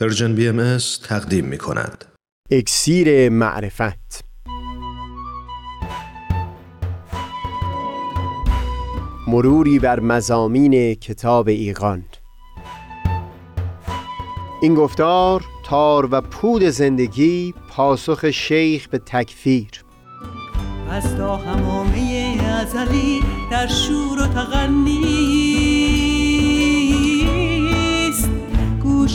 Persian BM تقدیم می کند. اکسیر معرفت. مروری بر مضامین کتاب ایقان این گفتار تار و پود زندگی پاسخ شیخ به تکفیر. از تا همامه ازلی در شور و تغنیست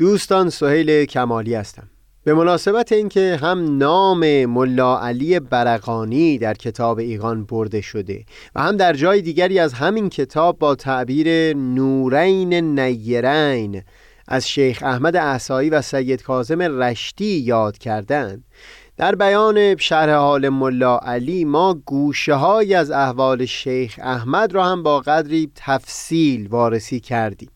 دوستان سهیل کمالی هستم. به مناسبت اینکه هم نام ملا علی برقانی در کتاب ایقان برده شده و هم در جای دیگری از همین کتاب با تعبیر نورین نیرین از شیخ احمد احسایی و سید کاظم رشتی یاد کردند در بیان شرح حال ملا علی ما گوشه از احوال شیخ احمد را هم با قدری تفصیل وارسی کردیم.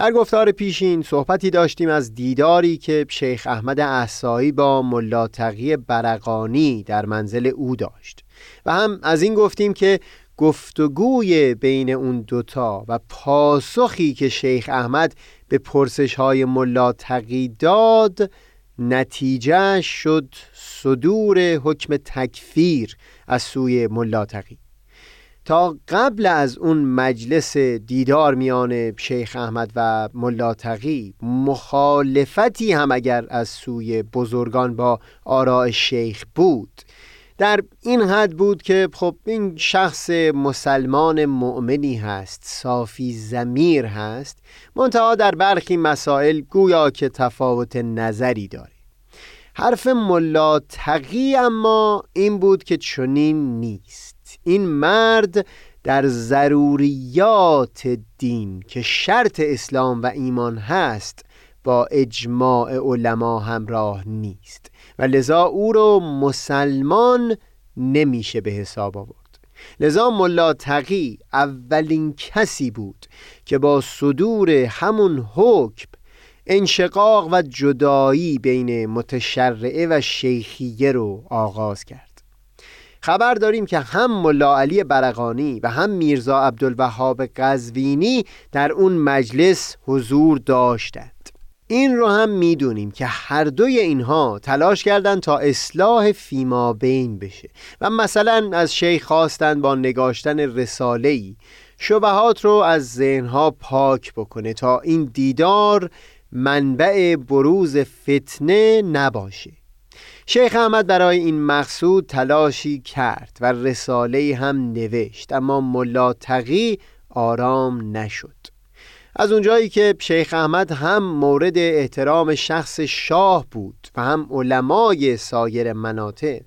در گفتار پیشین صحبتی داشتیم از دیداری که شیخ احمد احسایی با ملا تقی برقانی در منزل او داشت و هم از این گفتیم که گفتگوی بین اون دوتا و پاسخی که شیخ احمد به پرسش های ملا تقی داد نتیجه شد صدور حکم تکفیر از سوی ملا تقی. تا قبل از اون مجلس دیدار میان شیخ احمد و ملا تقی مخالفتی هم اگر از سوی بزرگان با آراء شیخ بود. در این حد بود که خب این شخص مسلمان مؤمنی هست صافی زمیر هست منتها در برخی مسائل گویا که تفاوت نظری داره. حرف ملا تقی اما این بود که چنین نیست. این مرد در ضروریات دین که شرط اسلام و ایمان هست با اجماع علما همراه نیست و لذا او رو مسلمان نمیشه به حساب آورد. لذا ملا تقی اولین کسی بود که با صدور همون حکم انشقاق و جدایی بین متشرعه و شیخیه رو آغاز کرد. خبر داریم که هم ملا علی برقانی و هم میرزا عبدالوهاب قزوینی در اون مجلس حضور داشتند. این رو هم می‌دونیم که هر دوی اینها تلاش کردند تا اصلاح فیما بین بشه و مثلا از شیخ خواستند با نگاشتن رساله ای شبهات رو از ذهنها پاک بکنه تا این دیدار منبع بروز فتنه نباشه. شیخ احمد برای این مقصود تلاشی کرد و رساله هم نوشت اما ملا تقی آرام نشد. از اونجایی که شیخ احمد هم مورد احترام شخص شاه بود و هم علمای سایر مناطق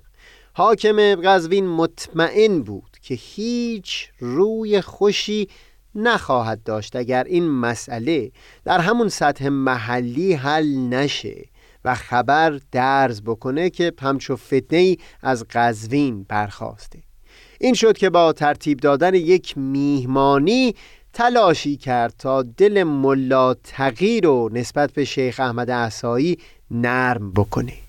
حاکم قزوین مطمئن بود که هیچ روی خوشی نخواهد داشت اگر این مسئله در همون سطح محلی حل نشه. و خبر درز بکنه که همچو فتنه ای از قزوین برخواسته. این شد که با ترتیب دادن یک میهمانی تلاشی کرد تا دل ملا تغییر رو نسبت به شیخ احمد احسایی نرم بکنه.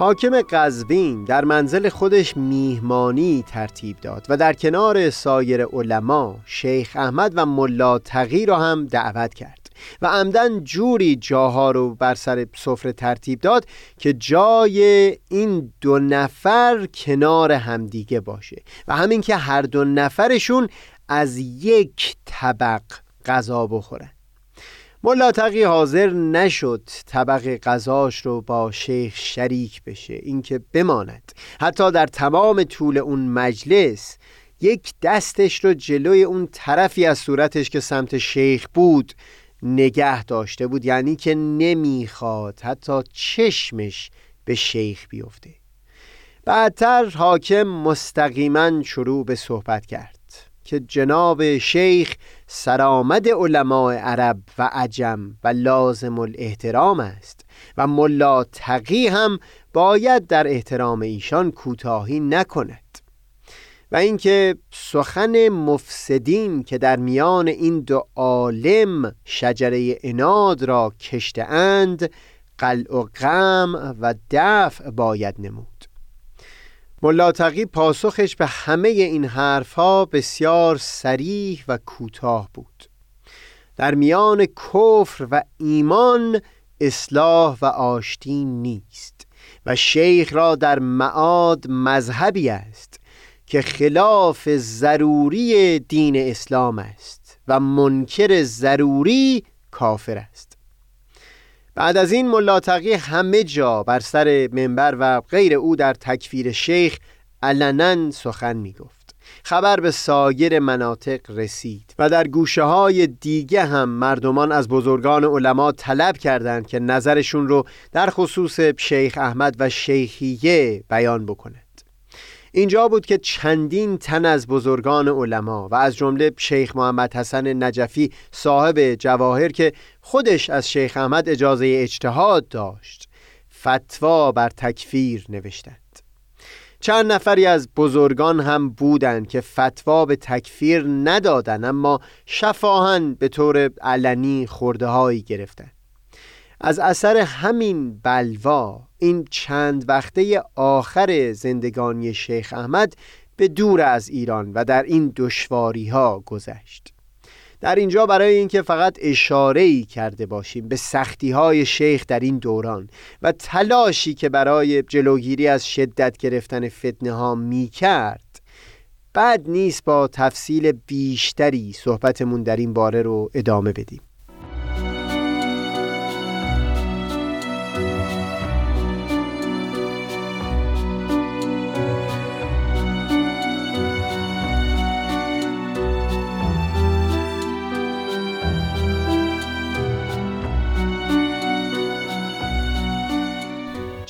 حاکم قزوین در منزل خودش میهمانی ترتیب داد و در کنار سایر علما شیخ احمد و ملا تقی را هم دعوت کرد و عمدن جوری جاها رو بر سر سفره ترتیب داد که جای این دو نفر کنار همدیگه باشه و همین که هر دو نفرشون از یک طبق غذا بخورن. ملا تقی حاضر نشد طبق غذاش رو با شیخ شریک بشه اینکه بماند. حتی در تمام طول اون مجلس یک دستش رو جلوی اون طرفی از صورتش که سمت شیخ بود نگه داشته بود یعنی که نمی‌خواد حتی چشمش به شیخ بیفته. بعدتر حاکم مستقیما شروع به صحبت کرد. که جناب شیخ سرآمد علماء عرب و عجم و لازم الاحترام است و ملا تقی هم باید در احترام ایشان کوتاهی نکند. و اینکه سخن مفسدین که در میان این دو عالم شجره اناد را کشته اند قلع و غم و دفع باید نمود. ملاتقی پاسخش به همه این حرفها بسیار سریح و کوتاه بود. در میان کفر و ایمان اصلاح و آشتی نیست و شیخ را در معاد مذهبی است که خلاف ضروری دین اسلام است و منکر ضروری کافر است. بعد از این ملاتقی همه جا بر سر منبر و غیر او در تکفیر شیخ علنا سخن می گفت خبر به سایر مناطق رسید و در گوشه های دیگه هم مردمان از بزرگان علما طلب کردند که نظرشون رو در خصوص شیخ احمد و شیخیه بیان بکنه. اینجا بود که چندین تن از بزرگان علما و از جمله شیخ محمد حسن نجفی صاحب جواهر که خودش از شیخ احمد اجازه اجتهاد داشت فتوا بر تکفیر نوشتند. چند نفری از بزرگان هم بودند که فتوا به تکفیر ندادند اما شفاهن به طور علنی خورده هایی گرفتند. از اثر همین بلوا این چند وقته آخر زندگانی شیخ احمد به دور از ایران و در این دشواری ها گذشت. در اینجا برای اینکه فقط اشاره ای کرده باشیم به سختی های شیخ در این دوران و تلاشی که برای جلوگیری از شدت گرفتن فتنه ها می کرد بعد نیست با تفصیل بیشتری صحبتمون در این باره رو ادامه بدیم.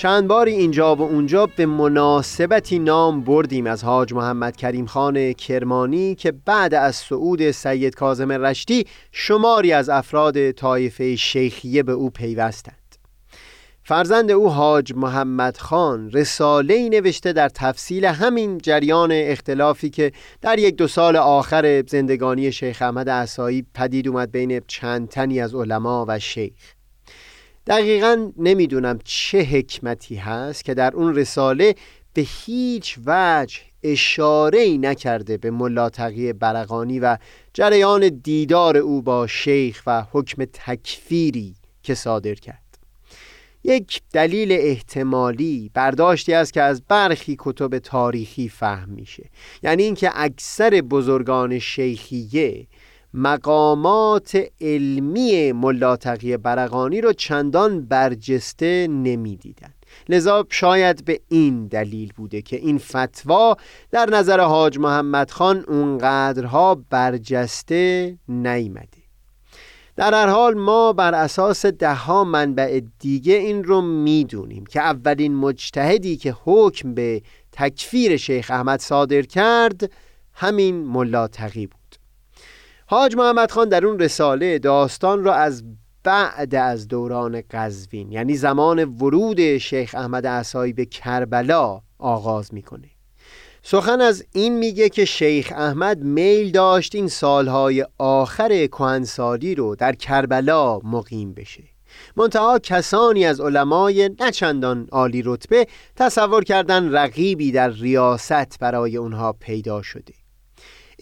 چند باری اینجا و اونجا به مناسبتی نام بردیم از حاج محمد کریم خان کرمانی که بعد از صعود سید کازم رشتی شماری از افراد طایفه شیخیه به او پیوستند. فرزند او حاج محمد خان رساله نوشته در تفصیل همین جریان اختلافی که در یک دو سال آخر زندگانی شیخ احمد عصایی پدید اومد بین چند تنی از علما و شیخ. دقیقا نمی‌دونم چه حکمتی هست که در اون رساله به هیچ وجه اشاره ای نکرده به ملاتقی برقانی و جریان دیدار او با شیخ و حکم تکفیری که صادر کرد. یک دلیل احتمالی برداشتی است که از برخی کتب تاریخی فهم میشه. یعنی اینکه اکثر بزرگان شیخیه مقامات علمی ملاتقی برقانی رو چندان برجسته نمی‌دیدند. لذا شاید به این دلیل بوده که این فتوا در نظر حاج محمد خان اونقدرها برجسته نیمده در هر حال ما بر اساس دهها منبع دیگه این رو می‌دونیم که اولین مجتهدی که حکم به تکفیر شیخ احمد صادر کرد همین ملا بود. حاج محمد خان در اون رساله داستان را از بعد از دوران قزوین یعنی زمان ورود شیخ احمد عصایی به کربلا آغاز می‌کنه. سخن از این میگه که شیخ احمد میل داشت این سالهای آخر کهنسالی رو در کربلا مقیم بشه. منتها کسانی از علمای نچندان عالی رتبه تصور کردن رقیبی در ریاست برای اونها پیدا شده.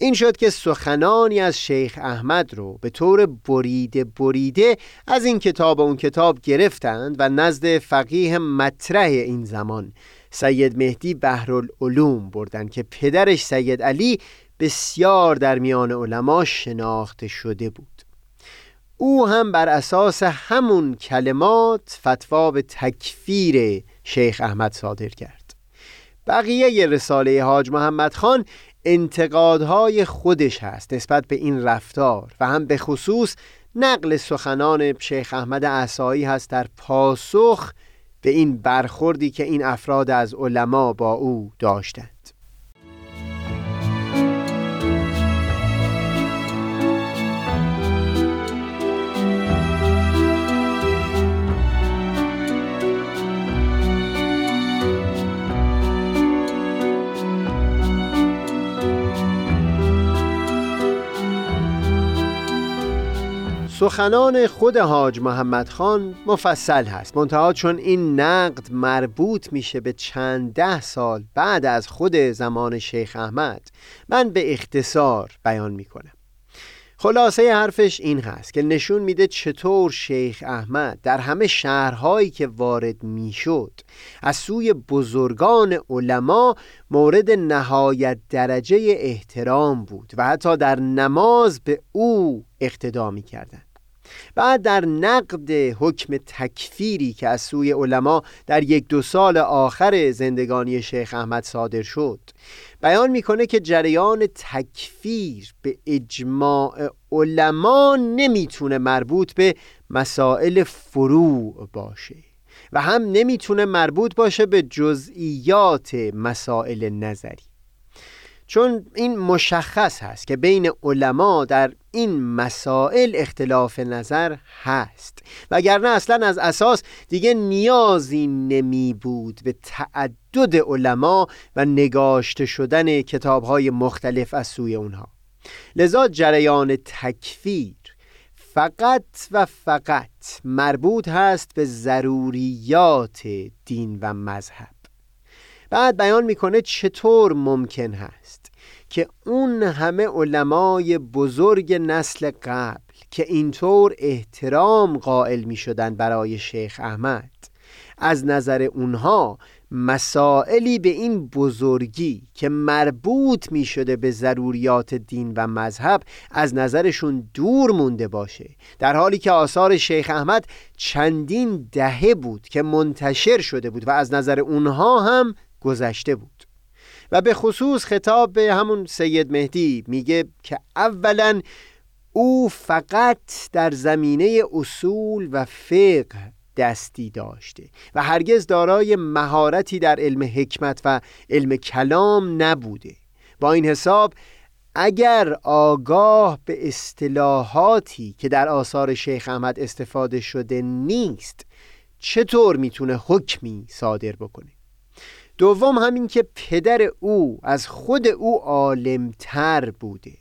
این شد که سخنانی از شیخ احمد رو به طور بریده بریده از این کتاب و اون کتاب گرفتند و نزد فقیه مطرح این زمان. سید مهدی بهرالعلوم بردند که پدرش سید علی بسیار در میان علما شناخته شده بود. او هم بر اساس همون کلمات فتوا به تکفیر شیخ احمد صادر کرد. بقیه رساله حاج محمد خان انتقادهای خودش هست نسبت به این رفتار و هم به خصوص نقل سخنان شیخ احمد احسایی هست در پاسخ به این برخوردی که این افراد از علما با او داشتند. سخنان خود حاج محمد خان مفصل هست. منتها چون این نقد مربوط میشه به چند ده سال بعد از خود زمان شیخ احمد من به اختصار بیان می‌کنم. خلاصه حرفش این هست که نشون میده چطور شیخ احمد در همه شهرهایی که وارد می‌شد از سوی بزرگان علما مورد نهایت درجه احترام بود و حتی در نماز به او اقتدا می‌کردند. بعد در نقد حکم تکفیری که از سوی علما در یک دو سال آخر زندگانی شیخ احمد صادر شد. بیان می‌کنه که جریان تکفیر به اجماع علما نمی‌تونه مربوط به مسائل فروع باشه و هم نمی‌تونه مربوط باشه به جزئیات مسائل نظری. چون این مشخص هست که بین علما در این مسائل اختلاف نظر هست. وگرنه اصلا از اساس دیگه نیازی نمی بود به تعدد علما و نگاشته شدن کتاب های مختلف از سوی اونها. لذا جریان تکفیر فقط و فقط مربوط هست به ضروریات دین و مذهب. بعد بیان می‌کنه چطور ممکن هست که اون همه علمای بزرگ نسل قبل که اینطور احترام قائل می شدن برای شیخ احمد از نظر اونها مسائلی به این بزرگی که مربوط می شده به ضروریات دین و مذهب از نظرشون دور مونده باشه. در حالی که آثار شیخ احمد چندین دهه بود که منتشر شده بود و از نظر اونها هم گذشته بود. و به خصوص خطاب به همون سید مهدی میگه که اولا او فقط در زمینه اصول و فقه دستی داشته و هرگز دارای مهارتی در علم حکمت و علم کلام نبوده. با این حساب اگر آگاه به اصطلاحاتی که در آثار شیخ احمد استفاده شده نیست چطور می‌تونه حکمی صادر بکنه؟ دوم همین که پدر او از خود او عالمتر بوده.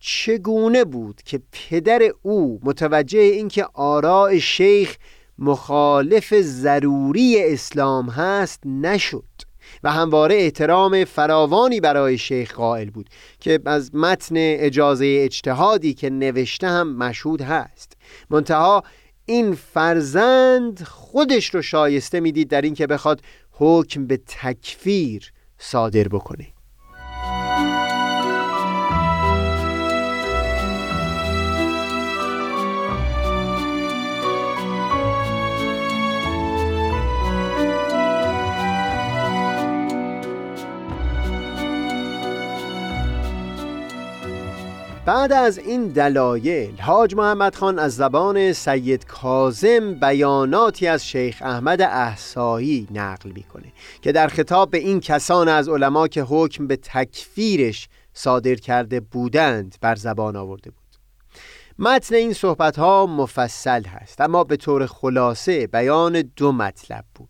چگونه بود که پدر او متوجه اینکه آراء شیخ مخالف ضروری اسلام هست نشد و همواره احترام فراوانی برای شیخ قائل بود که از متن اجازه اجتهادی که نوشته هم مشهود هست. منتها این فرزند خودش رو شایسته می‌دید در اینکه بخواد حکم به تکفیر صادر بکنه. بعد از این دلایل حاج محمد خان از زبان سید کازم بیاناتی از شیخ احمد احسایی نقل می‌کنه که در خطاب به این کسان از علما که حکم به تکفیرش صادر کرده بودند بر زبان آورده بود. متن این صحبت ها مفصل هست اما به طور خلاصه بیان دو مطلب بود.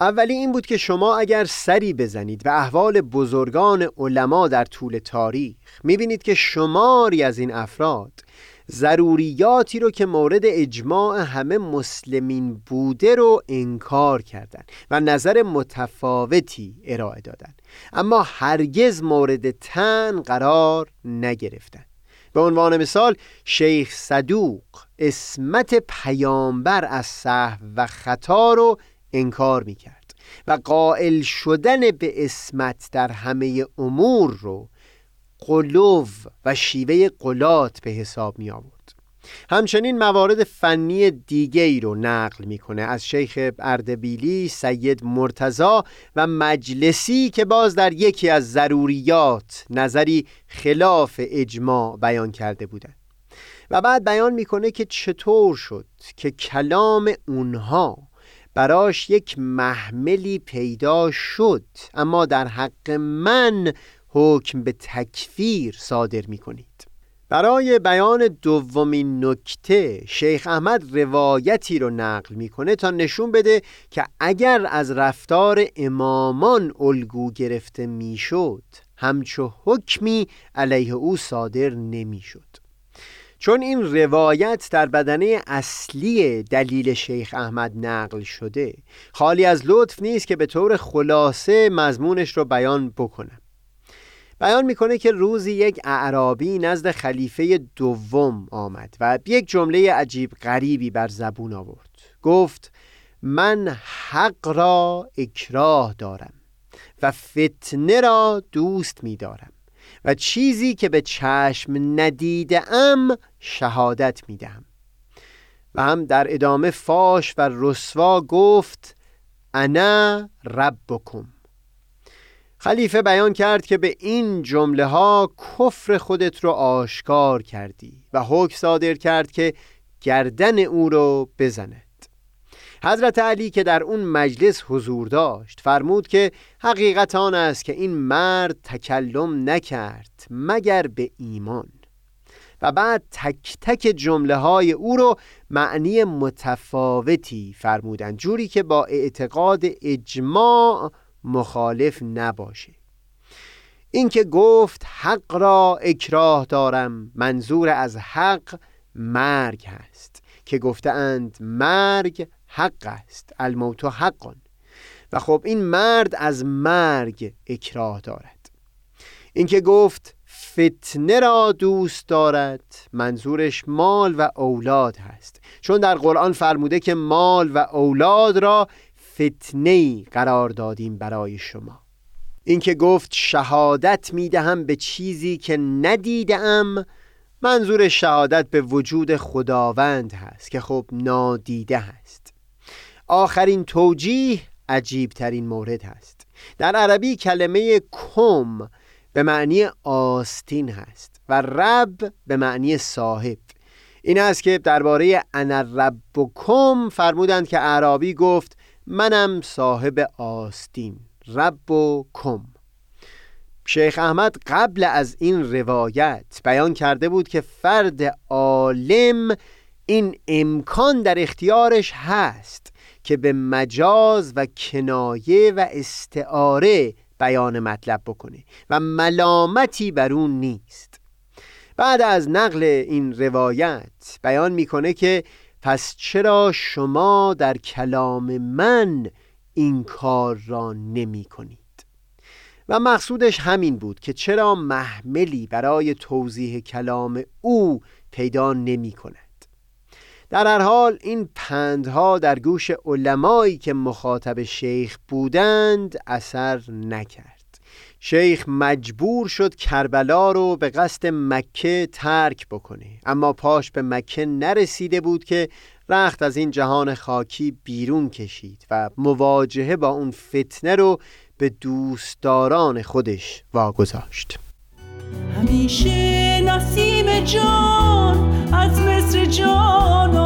اولی این بود که شما اگر سری بزنید به احوال بزرگان علما در طول تاریخ می‌بینید که شماری از این افراد ضروریاتی رو که مورد اجماع همه مسلمین بوده رو انکار کردند و نظر متفاوتی ارائه دادند. اما هرگز مورد تن قرار نگرفتند. به عنوان مثال شیخ صدوق اسمت پیامبر از صحو و خطا رو انکار می کرد و قائل شدن به اسمت در همه امور رو قلوب و شیوه قلات به حساب می آورد همچنین موارد فنی دیگه ای رو نقل می‌کنه از شیخ اردبیلی، سید مرتزا و مجلسی که باز در یکی از ضروریات نظری خلاف اجماع بیان کرده بودند. و بعد بیان می‌کنه که چطور شد که کلام اونها براش یک محملی پیدا شد. اما در حق من حکم به تکفیر صادر می‌کنید. برای بیان دومین نکته شیخ احمد روایتی رو نقل می‌کنه تا نشون بده که اگر از رفتار امامان الگو گرفته می‌شد همچو حکمی علیه او صادر نمی‌شد. چون این روایت در بدنه اصلی دلیل شیخ احمد نقل شده خالی از لطف نیست که به طور خلاصه مضمونش رو بیان بکنم. بیان می‌کنه که روزی یک اعرابی نزد خلیفه دوم آمد و یک جمله عجیب غریبی بر زبون آورد. گفت من حق را اکراه دارم و فتنه را دوست میدارم. و چیزی که به چشم ندیده ام شهادت می‌دهم و هم در ادامه فاش و رسوا گفت انا ربکم. خلیفه بیان کرد که به این جمله ها کفر خودت رو آشکار کردی و حکم صادر کرد که گردن او رو بزند حضرت علی که در اون مجلس حضور داشت فرمود که حقیقت آن است که این مرد تکلم نکرد مگر به ایمان. و بعد تک تک جمله های او رو معنی متفاوتی فرمودند جوری که با اعتقاد اجماع مخالف نباشه. اینکه گفت حق را اکراه دارم منظور از حق مرگ هست. که گفتند مرگ حق است. الموت حقان و خب این مرد از مرگ اکراه دارد. اینکه گفت فتنه را دوست دارد منظورش مال و اولاد هست. چون در قرآن فرموده که مال و اولاد را فتنه قرار دادیم برای شما. اینکه گفت شهادت می‌دهم به چیزی که ندیدم منظور شهادت به وجود خداوند هست که خب نادیده هست. آخرین توجیه عجیب ترین مورد هست. در عربی کلمه کم به معنی آستین هست و رب به معنی صاحب. این است که درباره انا ربکم فرمودند که عربی گفت منم صاحب آستین رب و کم شیخ احمد قبل از این روایت بیان کرده بود که فرد عالم این امکان در اختیارش هست. که به مجاز و کنایه و استعاره بیان مطلب بکنه و ملامتی بر اون نیست. بعد از نقل این روایت بیان می‌کنه که پس چرا شما در کلام من این کار را نمی کنید و مقصودش همین بود که چرا محملی برای توضیح کلام او پیدا نمی کند در هر حال این پندها در گوش علمایی که مخاطب شیخ بودند اثر نکرد. شیخ مجبور شد کربلا رو به قصد مکه ترک بکنه. اما پاش به مکه نرسیده بود که رخت از این جهان خاکی بیرون کشید و مواجهه با اون فتنه رو به دوستداران خودش واگذاشت. همیشه جان از مصر جانان